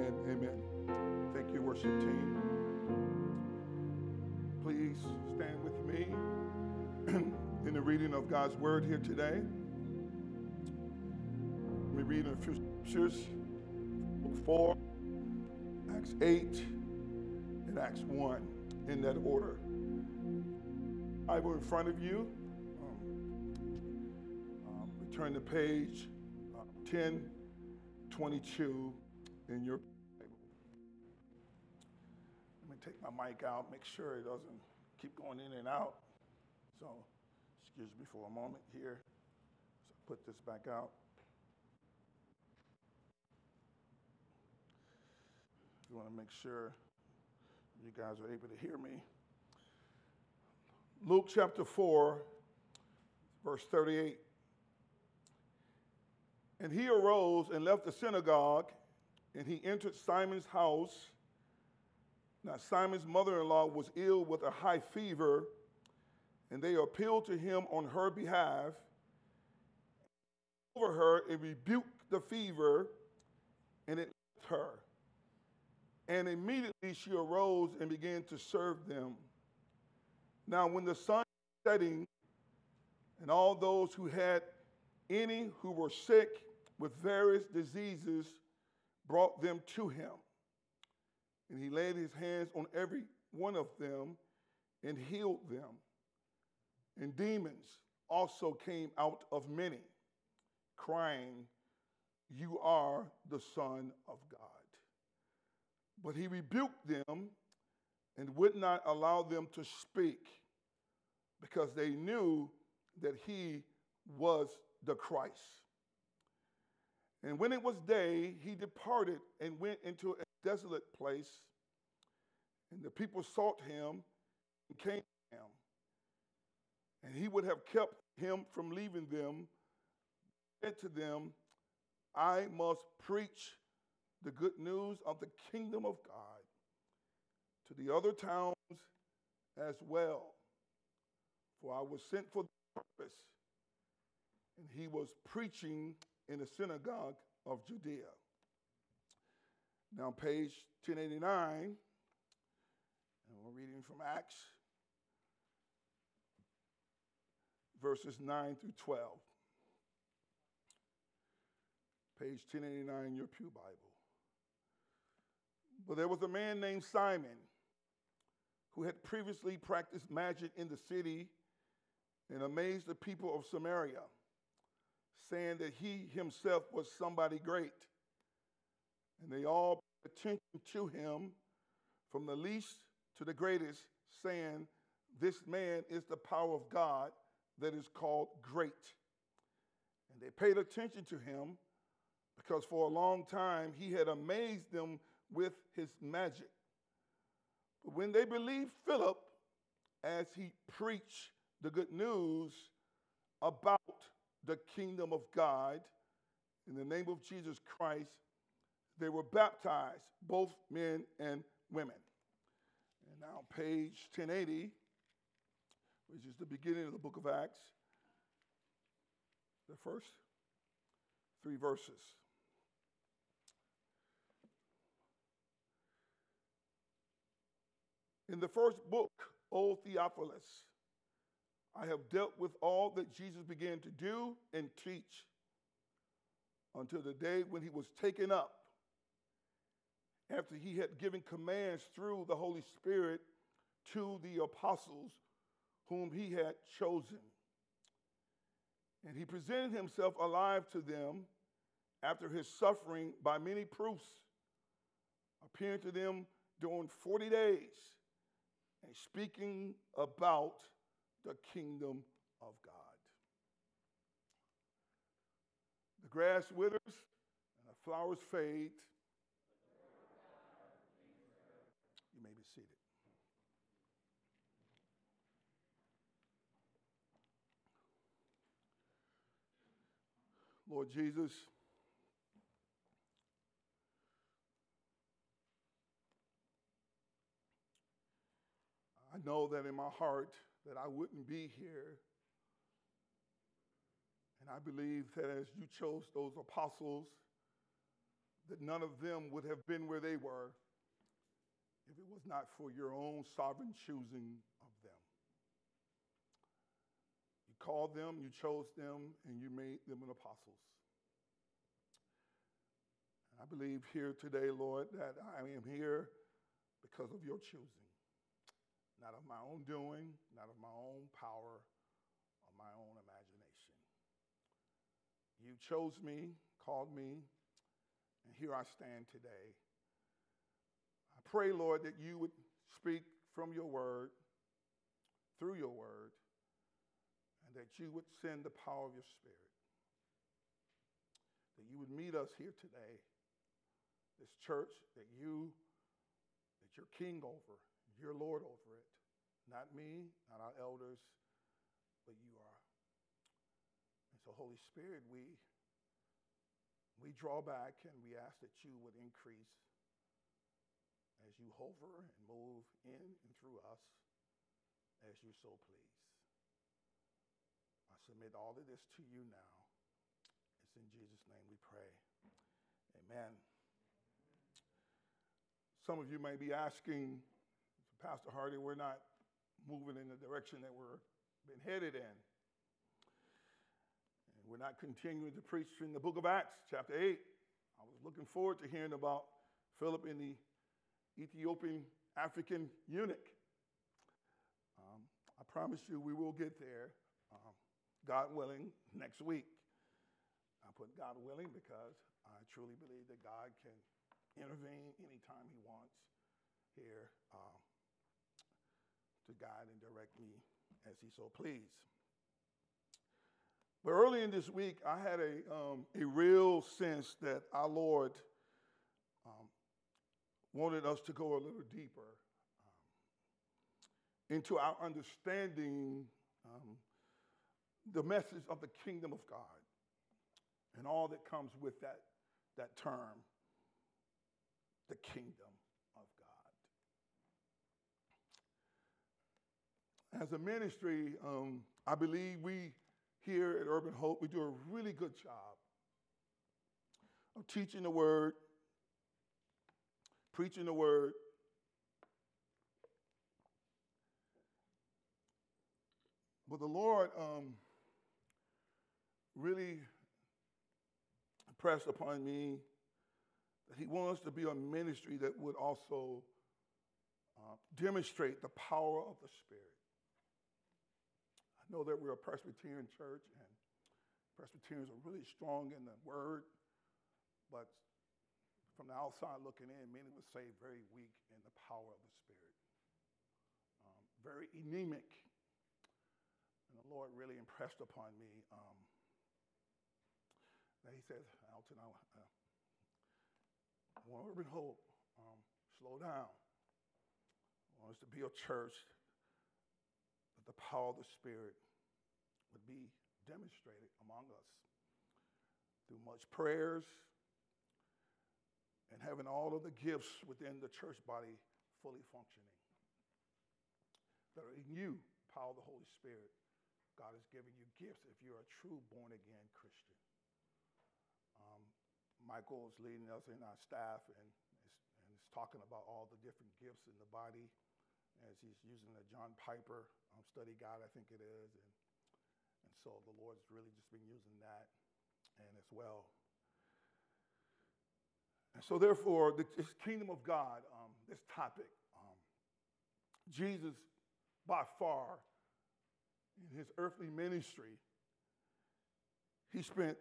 Amen. Amen. Thank you, worship team. Please stand with me in the reading of God's word here today. Let me read a few scriptures. Luke 4, Acts 8, and Acts 1 in that order. Bible in front of you. Um, um, turn to page uh, 1022 in your take my mic out, make sure it doesn't keep going in and out. So, excuse me for a moment here. So, put this back out. You want to make sure you guys are able to hear me. Luke chapter 4, verse 38. And he arose and left the synagogue, and he entered Simon's house. Now, Simon's mother in law was ill with a high fever, and they appealed to him on her behalf. Over her, and rebuked the fever, and it left her. And immediately she arose and began to serve them. Now, when the sun was setting, and all those who had any who were sick with various diseases brought them to him. And he laid his hands on every one of them and healed them. And demons also came out of many, crying, You are the Son of God. But he rebuked them and would not allow them to speak because they knew that he was the Christ. And when it was day, he departed and went into desolate place. And the people sought him and came to him. And he would have kept him from leaving them, said to them, I must preach the good news of the kingdom of God to the other towns as well. For I was sent for the purpose. And he was preaching in the synagogue of Judea. Now, page 1089, and we're reading from Acts, verses 9 through 12. Page 1089 your Pew Bible. But there was a man named Simon who had previously practiced magic in the city and amazed the people of Samaria, saying that he himself was somebody great. And they all paid attention to him, from the least to the greatest, saying, This man is the power of God that is called great. And they paid attention to him because for a long time he had amazed them with his magic. But when they believed Philip as he preached the good news about the kingdom of God in the name of Jesus Christ, they were baptized, both men and women. And now, page 1080, which is the beginning of the book of Acts, the first three verses. In the first book, O Theophilus, I have dealt with all that Jesus began to do and teach until the day when he was taken up, after he had given commands through the Holy Spirit to the apostles whom he had chosen. And he presented himself alive to them after his suffering by many proofs, appearing to them during 40 days and speaking about the kingdom of God. The grass withers and the flowers fade. You may be seated. Lord Jesus, I know that in my heart that I wouldn't be here. And I believe that as you chose those apostles, that none of them would have been where they were if it was not for your own sovereign choosing of them. You called them, you chose them, and you made them an apostles. I believe here today, Lord, that I am here because of your choosing, not of my own doing, not of my own power or my own imagination. You chose me, called me, and here I stand today. I pray, Lord, that you would speak from your word, through your word, and that you would send the power of your spirit. That you would meet us here today, this church, that you, that you're king over, you're Lord over it. Not me, not our elders, but you are. And so, Holy Spirit, we we draw back and we ask that you would increase as you hover and move in and through us as you so please. Submit all of this to you now. It's in Jesus' name we pray. Amen. Some of you may be asking, Pastor Hardy, we're not moving in the direction that we're been headed in. We're not continuing to preach in the book of Acts, chapter 8. I was looking forward to hearing about Philip and the Ethiopian African eunuch. Um, I promise you we will get there, um, God willing, next week. I put God willing because I truly believe that God can intervene anytime He wants here um, to guide and direct me as He so please. But early in this week, I had a, um, a real sense that our Lord um, wanted us to go a little deeper um, into our understanding um, the message of the kingdom of God and all that comes with that, that term, the kingdom of God. As a ministry, um, I believe we here at Urban Hope, we do a really good job of teaching the word, preaching the word, but the Lord um, really impressed upon me that He wants to be a ministry that would also uh, demonstrate the power of the Spirit I know that we're a Presbyterian church, and Presbyterians are really strong in the word, but from the outside looking in, many would say very weak in the power of the Spirit, um, very anemic. And the Lord really impressed upon me um, that He says, Alton, I, uh, want Urban Hope, um, slow down. I want us to be a church that the power of the Spirit would be demonstrated among us through much prayers and having all of the gifts within the church body fully functioning. That are in you, power of the Holy Spirit. God has given you gifts if you're a true born again Christian. Michael is leading us in our staff and is, and is talking about all the different gifts in the body as he's using the John Piper um, study guide, I think it is. And, and so the Lord's really just been using that and as well. And so, therefore, the, this kingdom of God, um, this topic, um, Jesus, by far, in his earthly ministry, he spent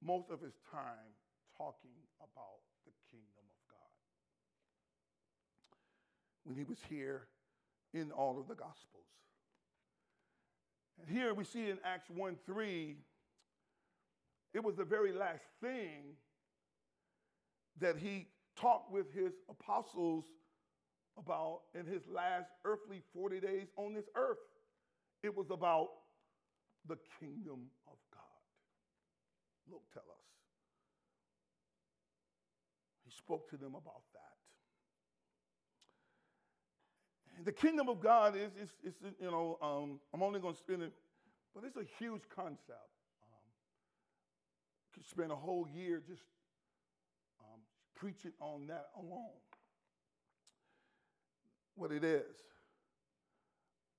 most of his time talking about the kingdom of God. When he was here in all of the Gospels. And here we see in Acts 1 3, it was the very last thing that he talked with his apostles about in his last earthly 40 days on this earth. It was about the kingdom of God. Look, tell us. Spoke to them about that. The kingdom of God is, is, is you know, um, I'm only going to spend it, but it's a huge concept. Um, could spend a whole year just um, preaching on that alone, what it is.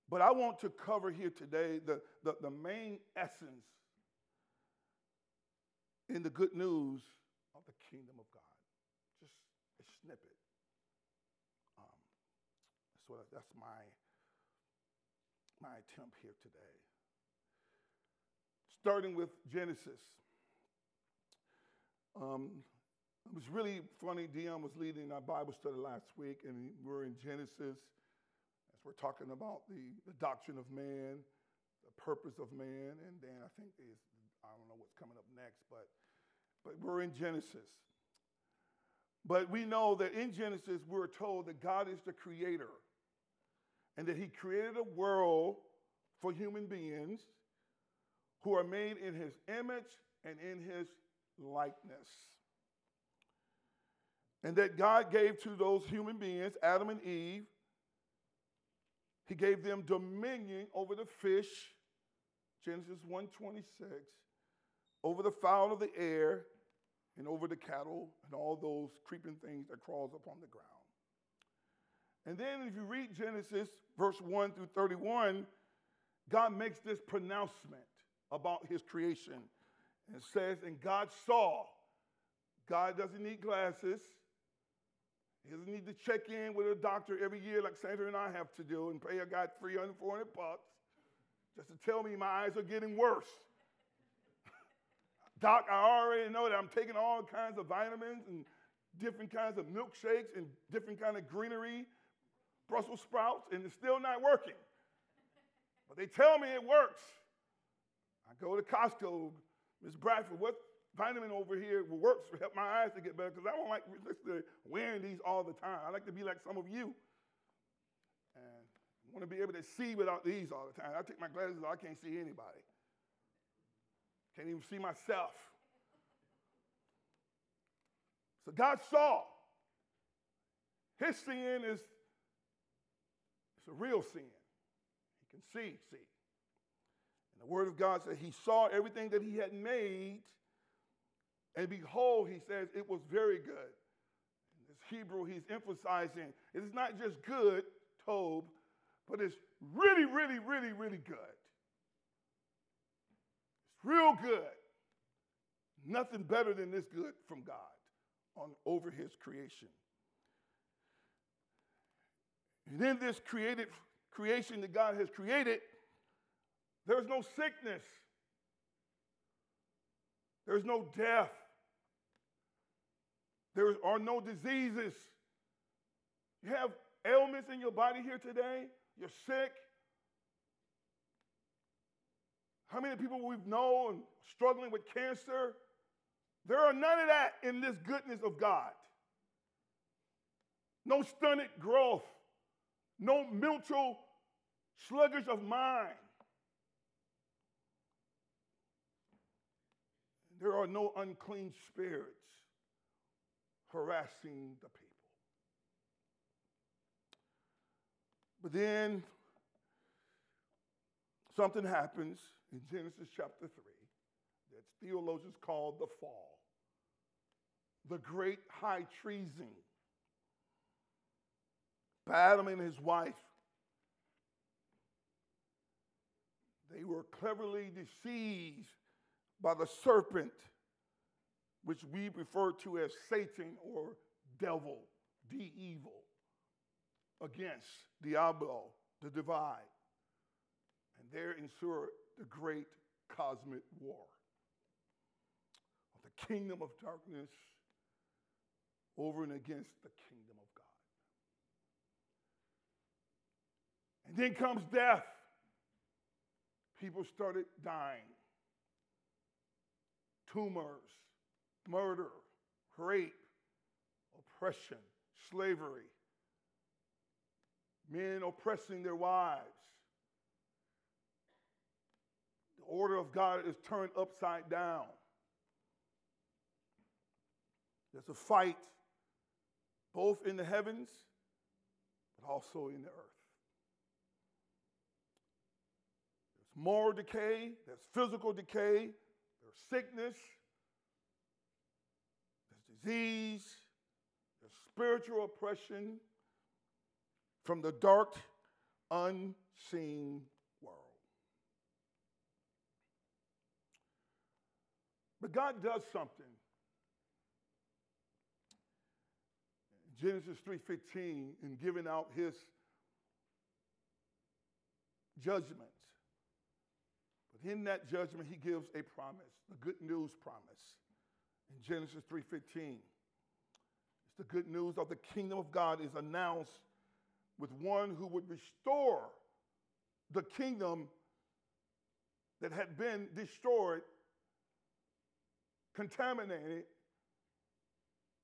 But I want to cover here today the, the, the main essence in the good news of the kingdom of God. Just a snippet. Um, what, that's my, my attempt here today. Starting with Genesis. Um, it was really funny. Dion was leading our Bible study last week, and we're in Genesis as we're talking about the, the doctrine of man, the purpose of man, and then I think there's, I don't know what's coming up next, but, but we're in Genesis. But we know that in Genesis, we're told that God is the creator and that He created a world for human beings who are made in His image and in His likeness. And that God gave to those human beings, Adam and Eve, He gave them dominion over the fish, Genesis 1:26, over the fowl of the air, and over the cattle and all those creeping things that crawls upon the ground. And then if you read Genesis verse 1 through 31, God makes this pronouncement about his creation. And says, and God saw. God doesn't need glasses. He doesn't need to check in with a doctor every year like Sandra and I have to do and pay a guy 300, 400 bucks just to tell me my eyes are getting worse. Doc, I already know that I'm taking all kinds of vitamins and different kinds of milkshakes and different kind of greenery, Brussels sprouts, and it's still not working. But they tell me it works. I go to Costco, Miss Bradford, what vitamin over here works to help my eyes to get better? Because I don't like wearing these all the time. I like to be like some of you. And I want to be able to see without these all the time. I take my glasses off, I can't see anybody. Can't even see myself. So God saw. His sin is it's a real sin. He can see, see. And the word of God said he saw everything that he had made, and behold, he says it was very good. In this Hebrew, he's emphasizing it is not just good, Tob, but it's really, really, really, really good. It's real good. Nothing better than this good from God on over his creation. And in this created creation that God has created, there's no sickness. There's no death. There are no diseases. You have ailments in your body here today. You're sick. How many people we've known struggling with cancer? There are none of that in this goodness of God. No stunted growth, no mental sluggish of mind. There are no unclean spirits harassing the people. But then something happens in Genesis chapter 3 that theologians call the fall, the great high treason Adam and his wife. They were cleverly deceived by the serpent, which we refer to as Satan or devil, the evil, against Diablo, the divide. And there ensued the great cosmic war of the kingdom of darkness over and against the kingdom of God. And then comes death. People started dying tumors, murder, rape, oppression, slavery, men oppressing their wives. The order of God is turned upside down. There's a fight both in the heavens but also in the earth. There's moral decay, there's physical decay, there's sickness, there's disease, there's spiritual oppression from the dark, unseen world. But God does something. Genesis 3:15 in giving out his judgment. But in that judgment he gives a promise, the good news promise. In Genesis 3:15, it's the good news of the kingdom of God is announced with one who would restore the kingdom that had been destroyed, contaminated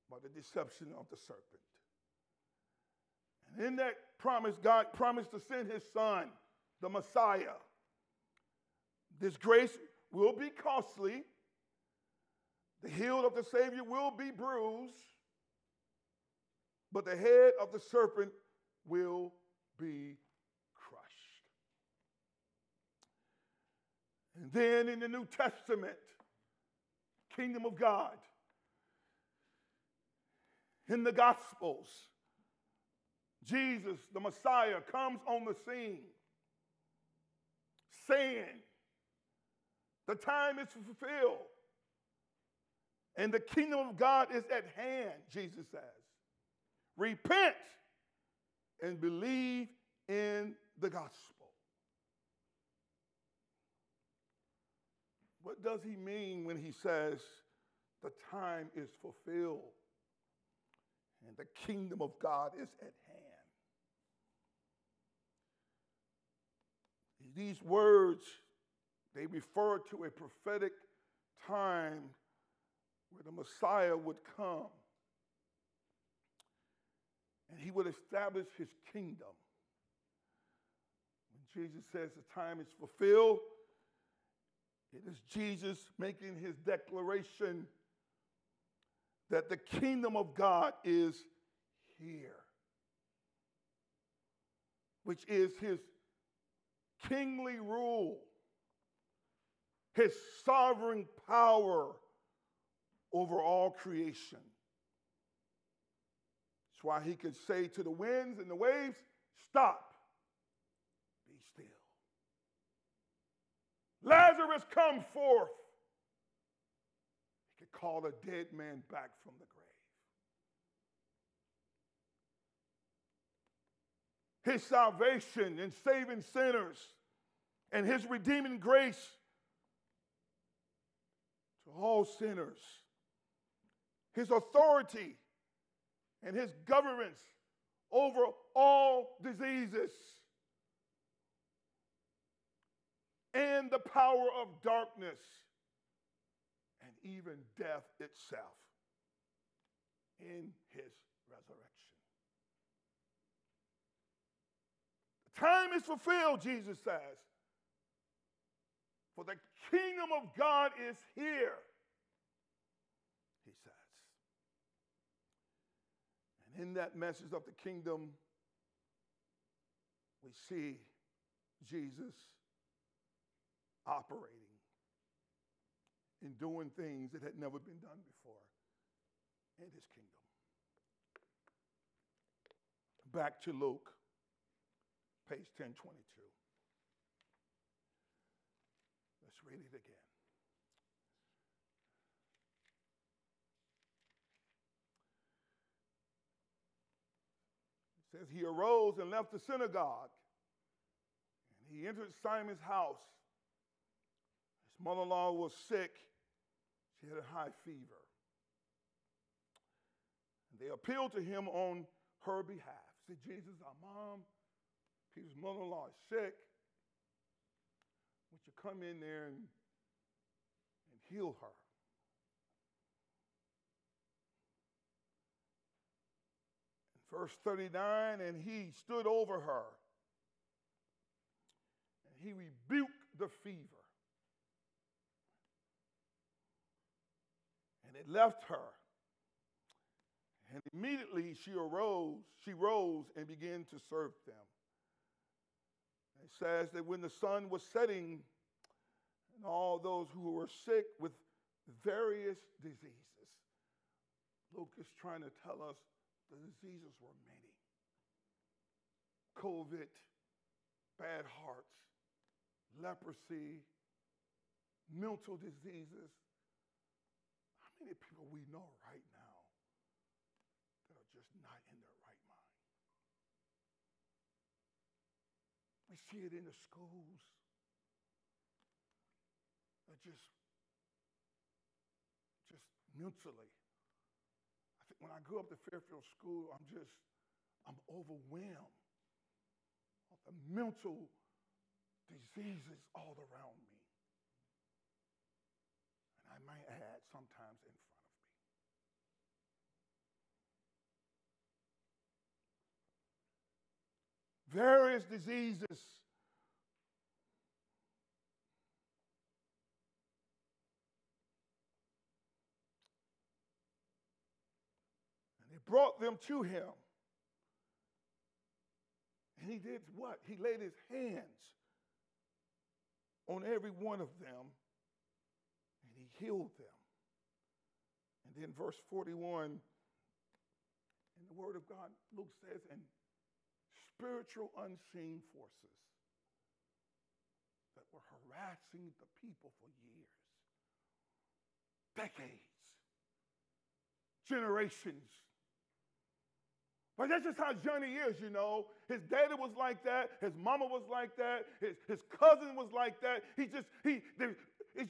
by the deception of the serpent. And in that promise, God promised to send his son, the Messiah. This grace will be costly. The heel of the Savior will be bruised, but the head of the serpent will be crushed. And then in the New Testament, kingdom of God, in the Gospels, Jesus, the Messiah, comes on the scene saying, The time is fulfilled, and the kingdom of God is at hand, Jesus says. Repent and believe in the gospel. What does he mean when he says the time is fulfilled and the kingdom of God is at hand? These words, they refer to a prophetic time where the Messiah would come and he would establish his kingdom. When Jesus says the time is fulfilled, it is Jesus making his declaration that the kingdom of God is here, which is his kingly rule, his sovereign power over all creation. That's why he could say to the winds and the waves, Stop, be still. Lazarus, come forth. He could call a dead man back from the grave. His salvation and saving sinners and his redeeming grace to all sinners. His authority and his governance over all diseases and the power of darkness and even death itself in his resurrection. The time is fulfilled, Jesus says, for the kingdom of God is here, he says. And in that message of the kingdom, we see Jesus operating and doing things that had never been done before in his kingdom. Back to Luke, page 1022. Read it again. says he arose and left the synagogue and he entered Simon's house. His mother in law was sick, she had a high fever. And they appealed to him on her behalf. Said, Jesus, our mom, Peter's mother in law is sick. Would you come in there and, and heal her? verse 39 and he stood over her. And he rebuked the fever. And it left her. And immediately she arose she rose and began to serve them. It says that when the sun was setting and all those who were sick with various diseases luke is trying to tell us the diseases were many COVID, bad hearts, leprosy, mental diseases. How many people we know right now that are just not in their right mind? We see it in the schools. Just, just mentally. I think when I grew up at Fairfield School, I'm just, I'm overwhelmed of the mental diseases all around me. And I might add, sometimes in front of me. Various diseases. Brought them to him. And he did what? He laid his hands on every one of them and he healed them. And then verse 41 in the Word of God, Luke says, and spiritual unseen forces that were harassing the people for years, decades, generations but that's just how Johnny is, you know. His daddy was like that. His mama was like that. His, his cousin was like that. He just, he,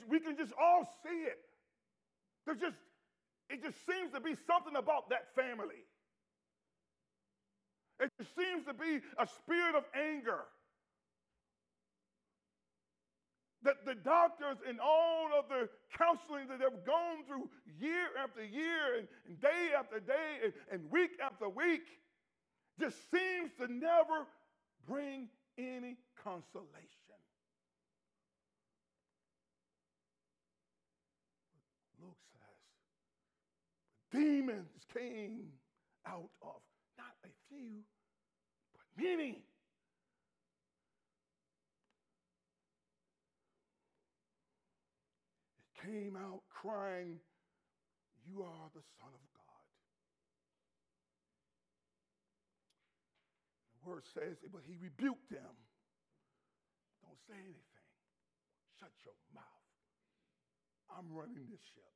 we can just all see it. There's just, it just seems to be something about that family. It just seems to be a spirit of anger. That the doctors and all of the counseling that they've gone through year after year and, and day after day and, and week after week just seems to never bring any consolation. Luke says, demons came out of not a few, but many. Came out crying, You are the Son of God. The word says, But he rebuked them. Don't say anything. Shut your mouth. I'm running this ship,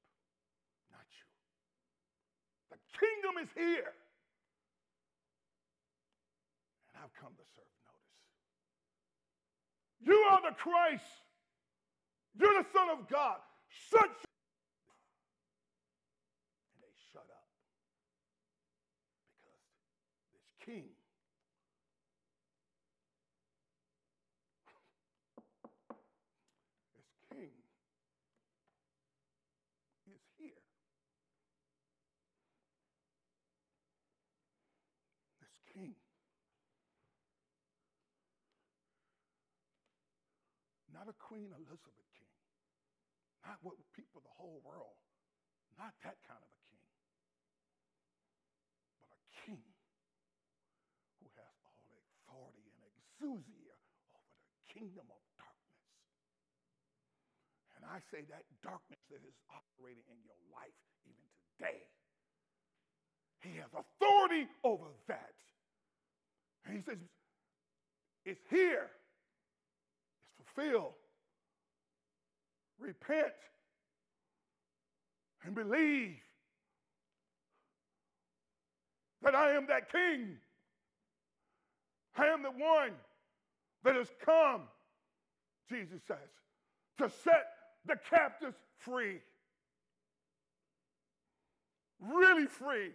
not you. The kingdom is here. And I've come to serve notice. You are the Christ. You're the Son of God. Shut And they shut up because this king this king is here. This king not a Queen Elizabeth king. Not what people, the whole world, not that kind of a king, but a king who has all authority and exousia over the kingdom of darkness. And I say that darkness that is operating in your life even today. He has authority over that. And he says, it's here, it's fulfilled repent and believe that I am that king. I am the one that has come, Jesus says, to set the captives free. Really free.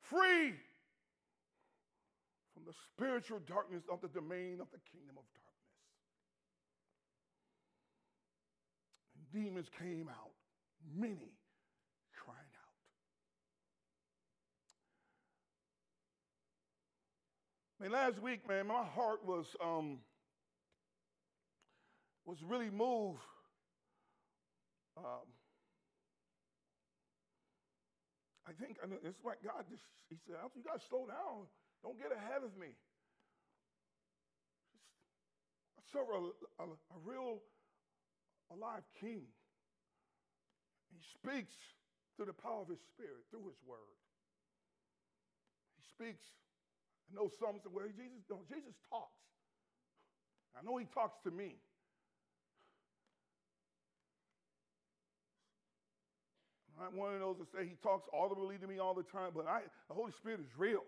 Free from the spiritual darkness of the domain of the kingdom of darkness. Demons came out, many crying out. Man, last week, man, my heart was um, was really moved. Um, I think it's like God just, He said, You to slow down. Don't get ahead of me. I serve a, a, a real alive king. He speaks through the power of his spirit, through his word. He speaks. I know some say, well, Jesus, no, Jesus talks. I know he talks to me. I'm not one of those that say he talks audibly to me all the time, but I, the Holy Spirit is real.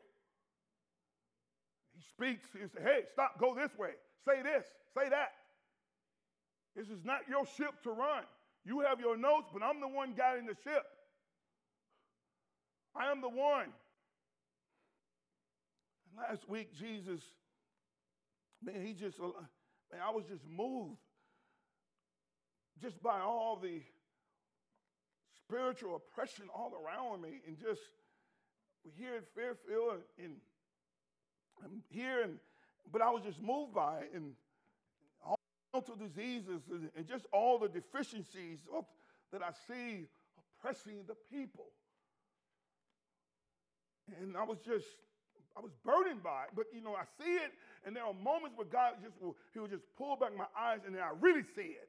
He speaks, he says, hey, stop, go this way, say this, say that. This is not your ship to run. You have your notes, but I'm the one guiding the ship. I am the one. And last week, Jesus, man, he just, uh, man, I was just moved just by all the spiritual oppression all around me. And just, here in Fairfield, and, and I'm here, and, but I was just moved by it. And mental diseases and, just all the deficiencies of, that I see oppressing the people. And I was just, I was burdened by it. But you know, I see it, and there are moments where God just will, He will just pull back my eyes, and then I really see it.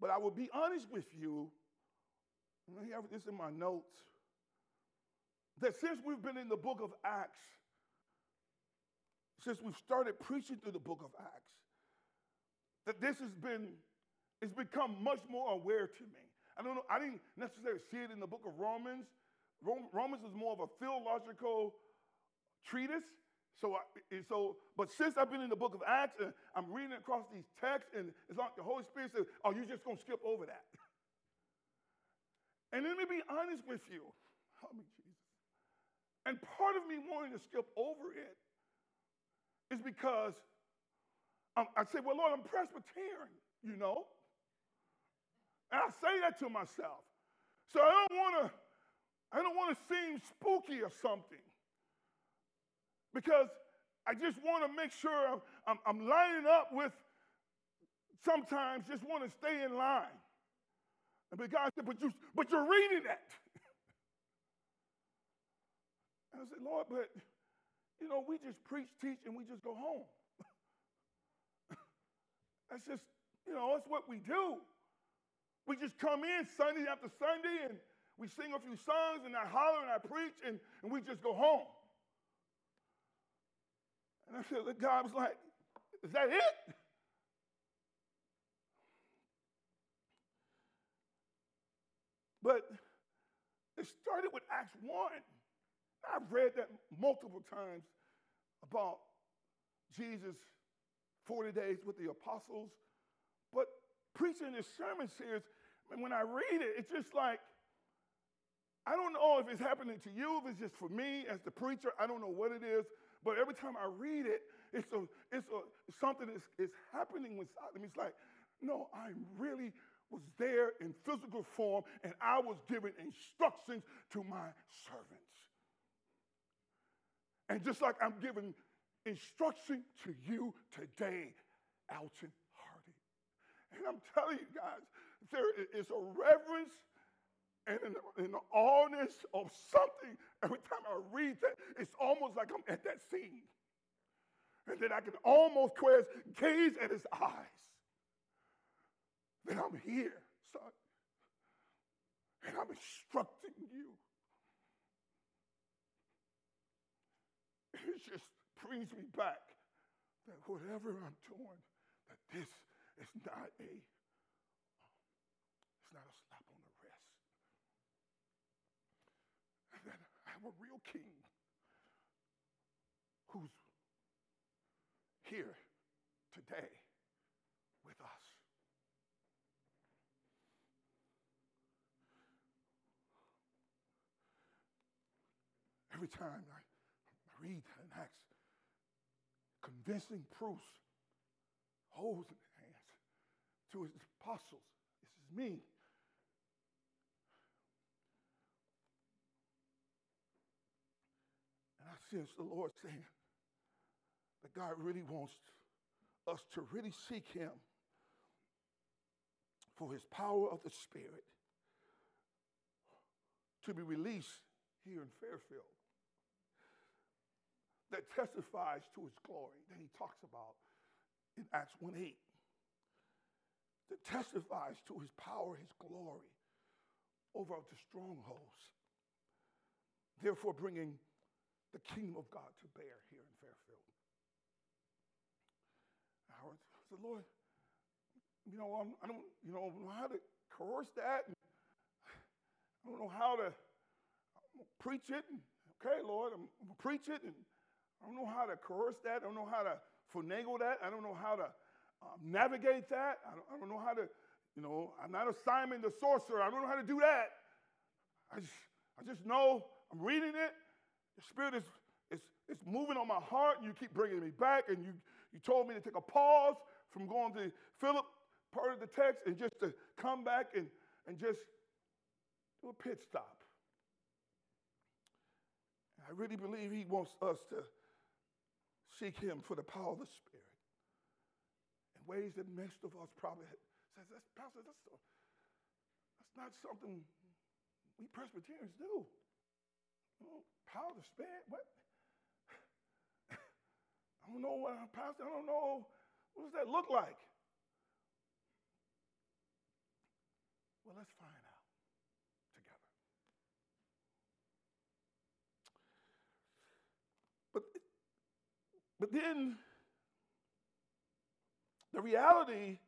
But I will be honest with you, I have this in my notes, that since we've been in the book of Acts, since we've started preaching through the book of Acts, that this has been, it's become much more aware to me. I don't know, I didn't necessarily see it in the book of Romans. Romans is more of a theological treatise. So, I, so, but since I've been in the book of Acts and I'm reading across these texts, and it's like the Holy Spirit says, "Oh, you're just gonna skip over that." and let me be honest with you, help me, Jesus. And part of me wanting to skip over it is because I say, "Well, Lord, I'm Presbyterian," you know, and I say that to myself. So I don't want to, I don't want to seem spooky or something because I just want to make sure I'm, I'm, I'm, lining up with sometimes just want to stay in line. And but God said, but, you, but you're reading that. and I said, Lord, but you know, we just preach, teach, and we just go home. that's just, you know, that's what we do. We just come in Sunday after Sunday and we sing a few songs and I holler and I preach and, and we just go home. And I said, the God was like, is that it? But it started with Acts 1. I've read that multiple times about Jesus 40 days with the apostles. But preaching this sermon series, and when I read it, it's just like, I don't know if it's happening to you, if it's just for me as the preacher. I don't know what it is. But every time I read it, it's, a, it's a, something is, is happening inside me. It's like, no, I really was there in physical form and I was giving instructions to my servants. And just like I'm giving instruction to you today, Alton Hardy. And I'm telling you guys, there is a reverence and in, in of something, every time I read that, it's almost like I'm at that scene. And then I can almost quest, gaze at his eyes. That I'm here, son. And I'm instructing you. It just brings me back that whatever I'm doing, that this is not a, um, it's not a slap on the wrist. And that I have a real king who's here today with us. Every time I read that in Acts, convincing proofs, holds in his hands to his apostles. This is me. And I sense the Lord saying that God really wants us to really seek Him for His power of the Spirit to be released here in Fairfield that testifies to His glory that He talks about in Acts 1 8. That testifies to His power, His glory, over the strongholds, therefore bringing the kingdom of God to bear here in Fairfield. I said, Lord, you know, I'm, I do not you know, how to coerce that. I don't know how to preach it. okay, Lord, I'm, I'm gonna preach it, and I don't know how to coerce that. I don't know how to finagle that. I don't know how to um, navigate that. I don't, I don't know how to, you know, I'm not a Simon the sorcerer. I don't know how to do that. I just, I just know I'm reading it. The Spirit is, is, is moving on my heart, and you keep bringing me back. And you, you told me to take a pause from going to Philip part of the text and just to come back and, and just do a pit stop. I really believe he wants us to seek him for the power of the Spirit in ways that most of us probably says, that's, Pastor, that's, that's not something we Presbyterians do. Know, power of the Spirit? What? I don't know what, Pastor, I don't know. What does that look like? Well, let's find out. But then the reality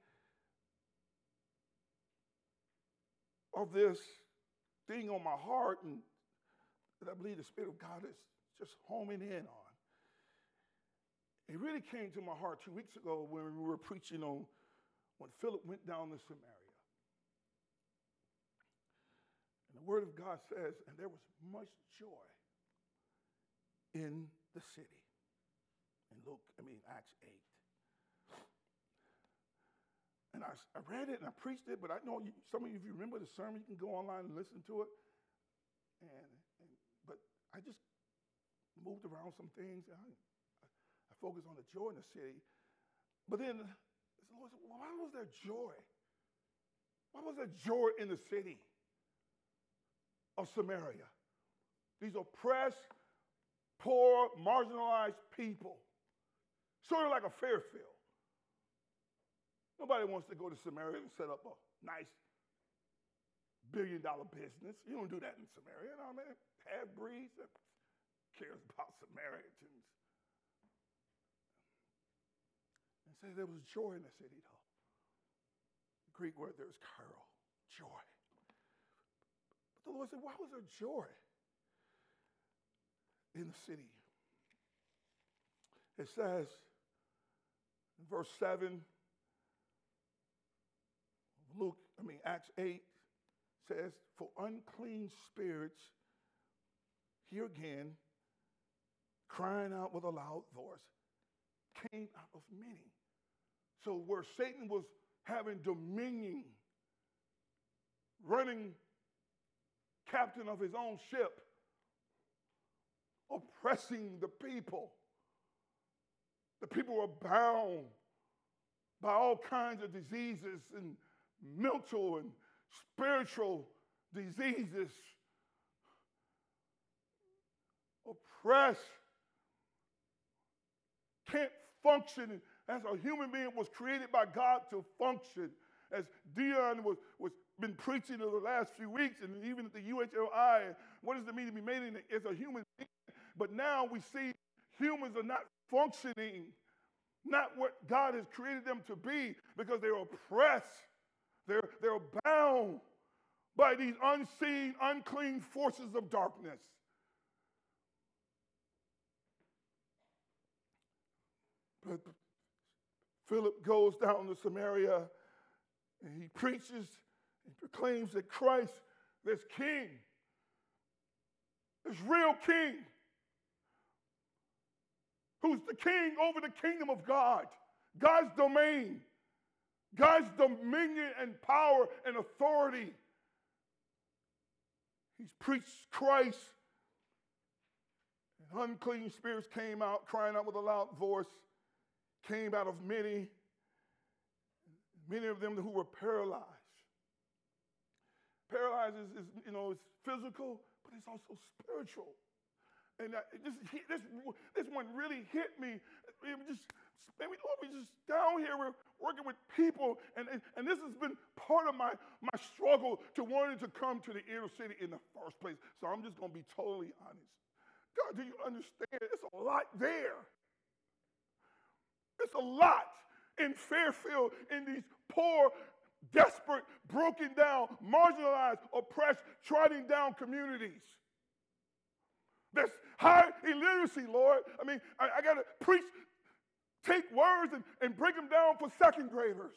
of this thing on my heart and that I believe the Spirit of God is just homing in on. It really came to my heart two weeks ago when we were preaching on when Philip went down to Samaria. And the Word of God says, and there was much joy in the city in Luke, I mean, Acts 8. And I, I read it and I preached it, but I know you, some of you, if you remember the sermon, you can go online and listen to it. And, and but I just moved around some things. I, I, I focused on the joy in the city. But then the Lord said, why was there joy? Why was there joy in the city of Samaria? These oppressed, poor, marginalized people. Sort of like a Fairfield. Nobody wants to go to Samaria and set up a nice billion dollar business. You don't do that in Samaria. You know what I mean? Half breeds that cares about Samaritans. And say there was joy in the city, though. The Greek word there is karo, joy. But the Lord said, why was there joy in the city? It says, verse 7, Luke, I mean, Acts 8 says, For unclean spirits, here again, crying out with a loud voice, came out of many. So, where Satan was having dominion, running captain of his own ship, oppressing the people, the people were bound by all kinds of diseases and mental and spiritual diseases, oppressed, can't function as a human being was created by God to function. As Dion was, was been preaching over the last few weeks, and even at the UHLI, what does it mean to be made in, as a human being? But now we see humans are not functioning not what God has created them to be because they're oppressed, they're, they're bound by these unseen, unclean forces of darkness. But Philip goes down to Samaria and he preaches and proclaims that Christ, this king, this real king, who's the king over the kingdom of God, God's domain, God's dominion and power and authority. He's preached Christ. And unclean spirits came out, crying out with a loud voice, came out of many, many of them who were paralyzed. Paralyzed is, is you know, it's physical, but it's also spiritual. And this, this, this one really hit me. It just maybe Lord, we just down here, we're working with people, and, and, and this has been part of my, my struggle to wanting to come to the inner city in the first place. So I'm just gonna be totally honest. God, do you understand? It's a lot there. It's a lot in Fairfield, in these poor, desperate, broken down, marginalized, oppressed, trodden down communities. There's high illiteracy, Lord. I mean, I, I got to preach, take words and, and break them down for second graders.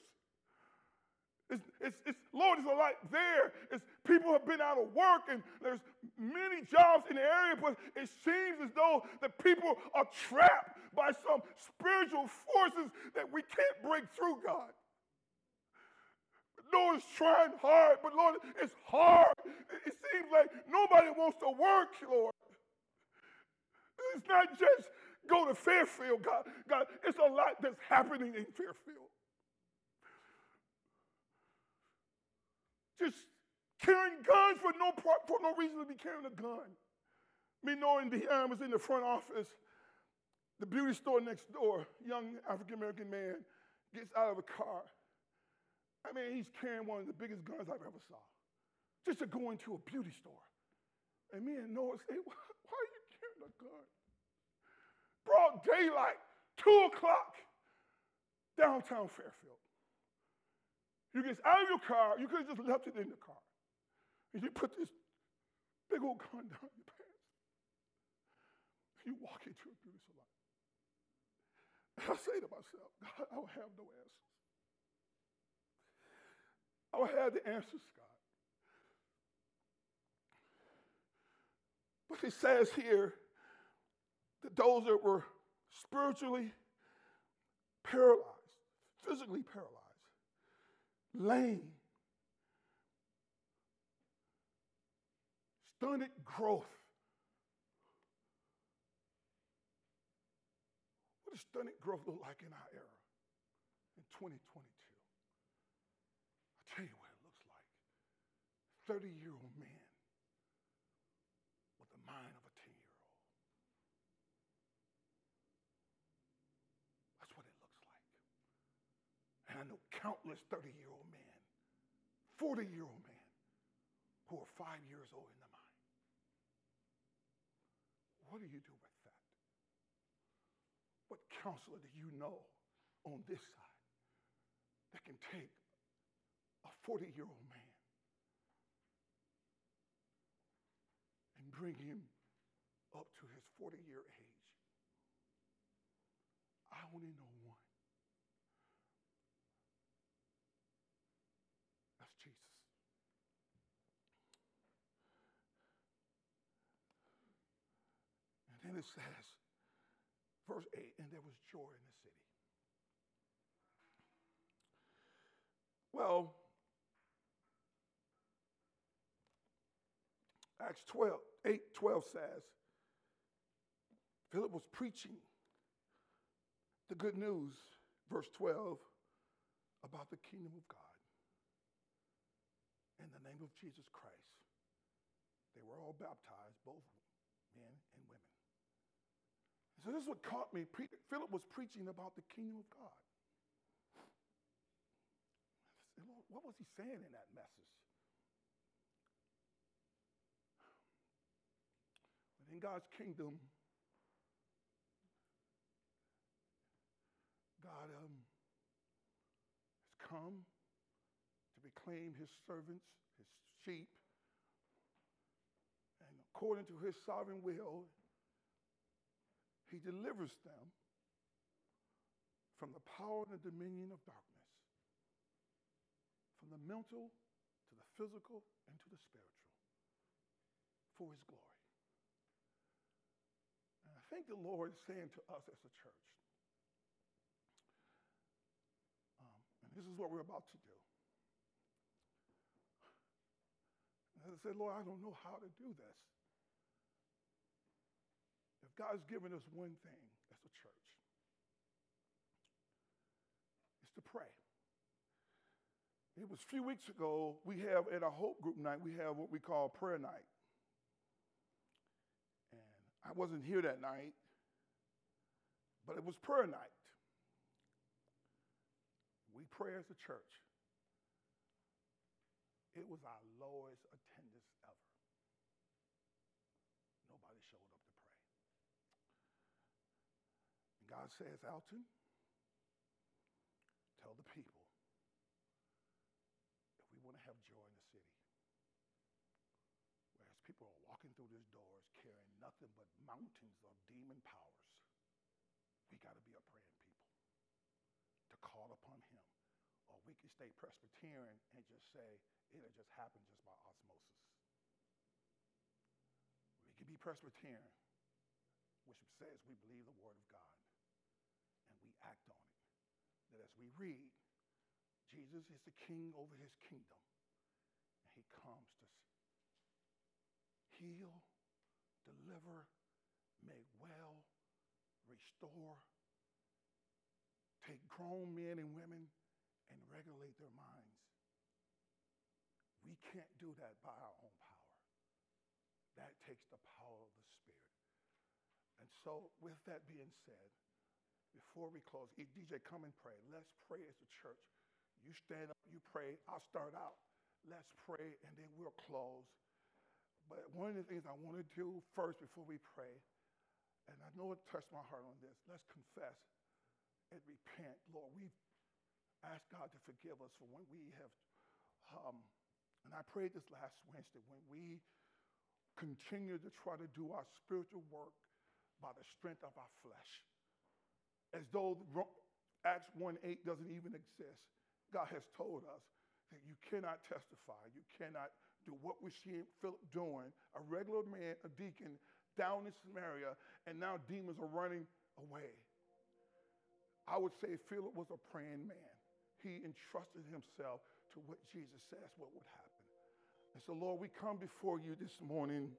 It's, it's, it's, Lord, there's a lot there. It's, people have been out of work and there's many jobs in the area, but it seems as though the people are trapped by some spiritual forces that we can't break through, God. Lord is trying hard, but Lord, it's hard. It seems like nobody wants to work, Lord. It's not just go to Fairfield, God. God, it's a lot that's happening in Fairfield. Just carrying guns for no, for no reason to be carrying a gun. Me knowing Dion was in the front office, the beauty store next door, young African American man gets out of a car. I mean, he's carrying one of the biggest guns I've ever saw, just to go into a beauty store. And me and Noah say, why, why are you Broad daylight, two o'clock, downtown Fairfield. You get out of your car, you could have just left it in the car. And you put this big old gun down your pants. You walk into a beauty salon. And I say to myself, God, I don't have no answers. I don't have the answers, God. But it says here those that were spiritually paralyzed, physically paralyzed, lame, stunted growth. What does stunted growth look like in our era in 2022? I'll tell you what it looks like. 30 year old man with the mind of a 10 year old. That's what it looks like. And I know countless 30 year old men, 40 year old men who are five years old in the mind. What do you do with that? What counselor do you know on this side that can take a 40 year old man and bring him up to his 40 year age? I only know one. That's Jesus. And it says, verse 8, and there was joy in the city. Well, Acts 12, 8, 12 says, Philip was preaching the good news, verse 12, about the kingdom of God in the name of Jesus Christ. They were all baptized, both men. So this is what caught me. Philip was preaching about the kingdom of God. What was he saying in that message? Within God's kingdom, God um, has come to reclaim his servants, his sheep, and according to his sovereign will, he delivers them from the power and the dominion of darkness, from the mental to the physical and to the spiritual, for his glory. And I think the Lord is saying to us as a church, um, and this is what we're about to do. And I said, Lord, I don't know how to do this. God's given us one thing as a church, it's to pray. It was a few weeks ago, we have at our Hope Group night, we have what we call prayer night. And I wasn't here that night, but it was prayer night. We pray as a church, it was our lowest attendance ever. Nobody showed up to pray. And God says, Alton, tell the people if we want to have joy in the city, whereas people are walking through these doors carrying nothing but mountains of demon powers, we got to be a praying people to call upon Him. Or we can stay Presbyterian and just say, it'll just happen just by osmosis. We can be Presbyterian, which says we believe the Word of God act on it. That as we read, Jesus is the king over his kingdom, and he comes to heal, deliver, make well, restore, take grown men and women and regulate their minds. We can't do that by our own power. That takes the power of the Spirit. And so, with that being said, before we close, DJ, come and pray. Let's pray as a church. You stand up, you pray. I'll start out. Let's pray, and then we'll close. But one of the things I want to do first before we pray, and I know it touched my heart on this, let's confess and repent. Lord, we've asked God to forgive us for when we have, um, and I prayed this last Wednesday, when we continue to try to do our spiritual work by the strength of our flesh, as though Acts 1 8 doesn't even exist. God has told us that you cannot testify, you cannot do what we're seeing Philip doing, a regular man, a deacon, down in Samaria, and now demons are running away. I would say Philip was a praying man. He entrusted himself to what Jesus says what would happen. And so, Lord, we come before you this morning.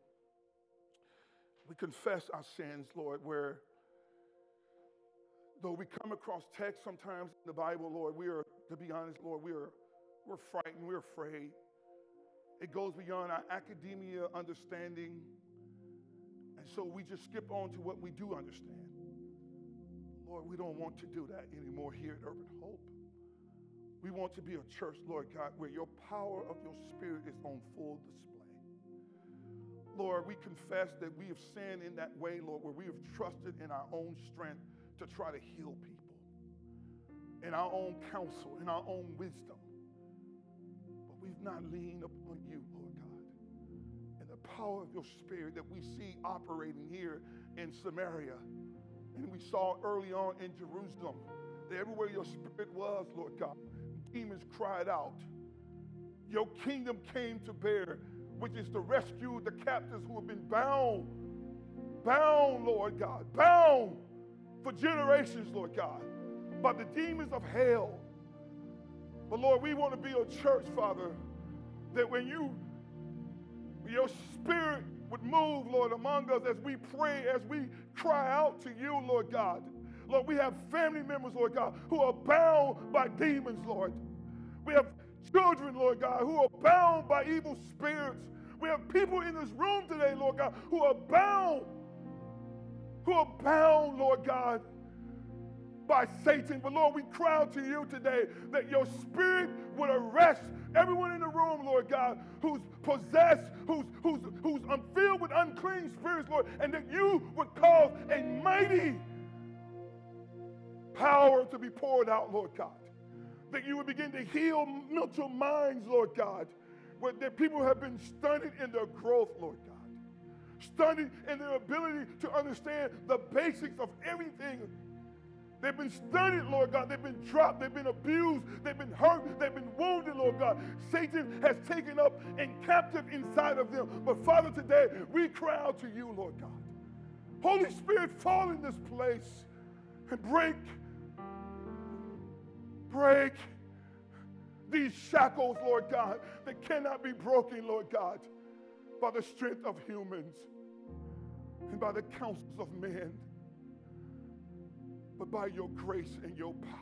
We confess our sins, Lord, where though we come across text sometimes in the Bible, Lord, we are, to be honest, Lord, we are we're frightened, we're afraid. It goes beyond our academia understanding. And so we just skip on to what we do understand. Lord, we don't want to do that anymore here at Urban Hope. We want to be a church, Lord God, where your power of your spirit is on full display. Lord, we confess that we have sinned in that way, Lord, where we have trusted in our own strength to try to heal people, in our own counsel, in our own wisdom. But we've not leaned upon you, Lord God, and the power of your spirit that we see operating here in Samaria. And we saw early on in Jerusalem that everywhere your spirit was, Lord God, demons cried out. Your kingdom came to bear, which is to rescue the captives who have been bound, bound, Lord God, bound for generations, Lord God, by the demons of hell. But Lord, we want to be a church, Father, that when you, your spirit would move, Lord, among us as we pray, as we cry out to you, Lord God. Lord, we have family members, Lord God, who are bound by demons, Lord. We have children, Lord God, who are bound by evil spirits. We have people in this room today, Lord God, who are bound who are bound, Lord God, by Satan. But Lord, we cry out to you today that your spirit would arrest everyone in the room, Lord God, who's possessed, who's, who's, who's filled with unclean spirits, Lord, and that you would cause a mighty power to be poured out, Lord God. That you would begin to heal mental minds, Lord God, where that people have been stunted in their growth, Lord God stunted in their ability to understand the basics of everything. They've been stunted, Lord God. They've been dropped. They've been abused. They've been hurt. They've been wounded, Lord God. Satan has taken up and captive inside of them. But Father, today we cry out to you, Lord God. Holy Spirit, fall in this place and break, break these shackles, Lord God, that cannot be broken, Lord God by the strength of humans and by the counsels of men, but by your grace and your power.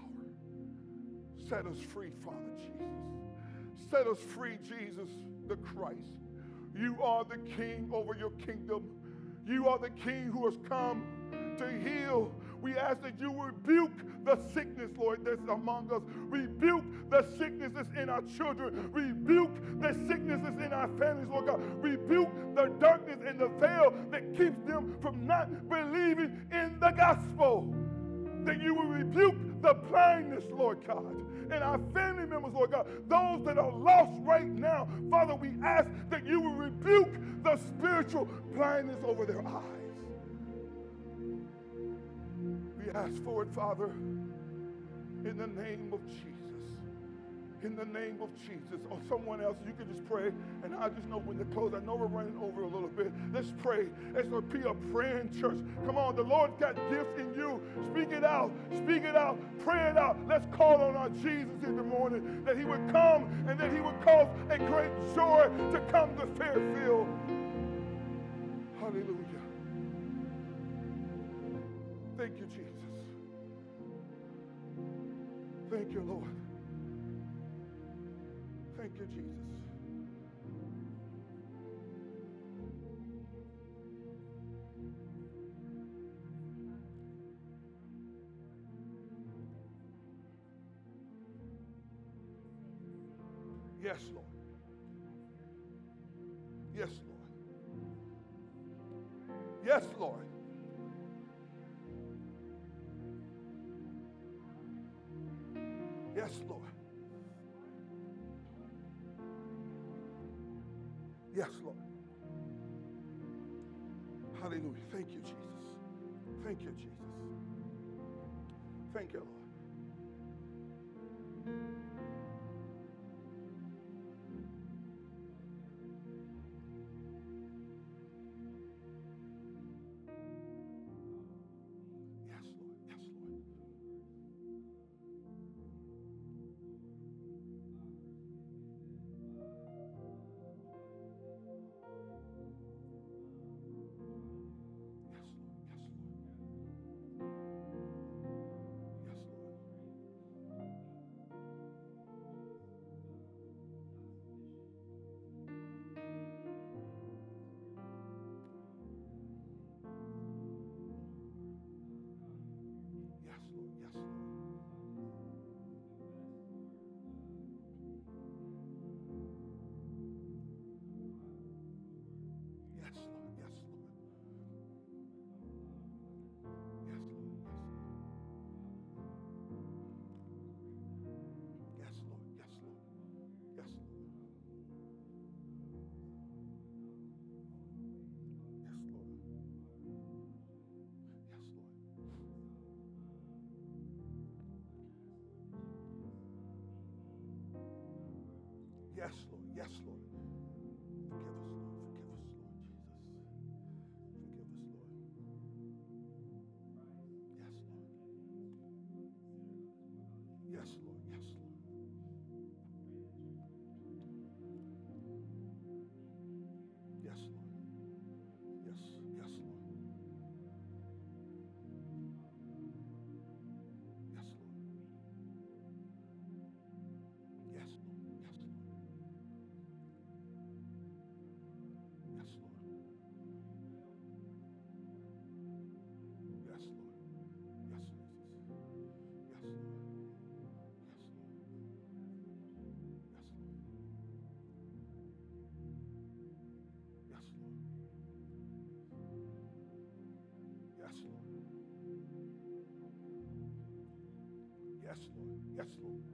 Set us free, Father Jesus. Set us free, Jesus the Christ. You are the King over your kingdom. You are the King who has come to heal We ask that you rebuke the sickness, Lord, that's among us. Rebuke the sickness that's in our children. Rebuke the sickness that's in our families, Lord God. Rebuke the darkness and the veil that keeps them from not believing in the gospel. That you will rebuke the blindness, Lord God and our family members, Lord God, those that are lost right now, Father, we ask that you will rebuke the spiritual blindness over their eyes. Ask for it, Father, in the name of Jesus in the name of Jesus. Or someone else, you can just pray. And I just know when to close. I know we're running over a little bit. Let's pray. Let's be a praying church. Come on, the Lord's got gifts in you. Speak it out. Speak it out. Pray it out. Let's call on our Jesus in the morning that he would come and that he would cause a great joy to come to Fairfield. Hallelujah. Thank you, Jesus. Thank you, Lord. Thank you, Jesus. Yes, Lord. Yes, Lord. Yes, Lord. Thank you, Jesus. Thank you, Jesus. Thank you, Lord. Yes, Yes, Lord.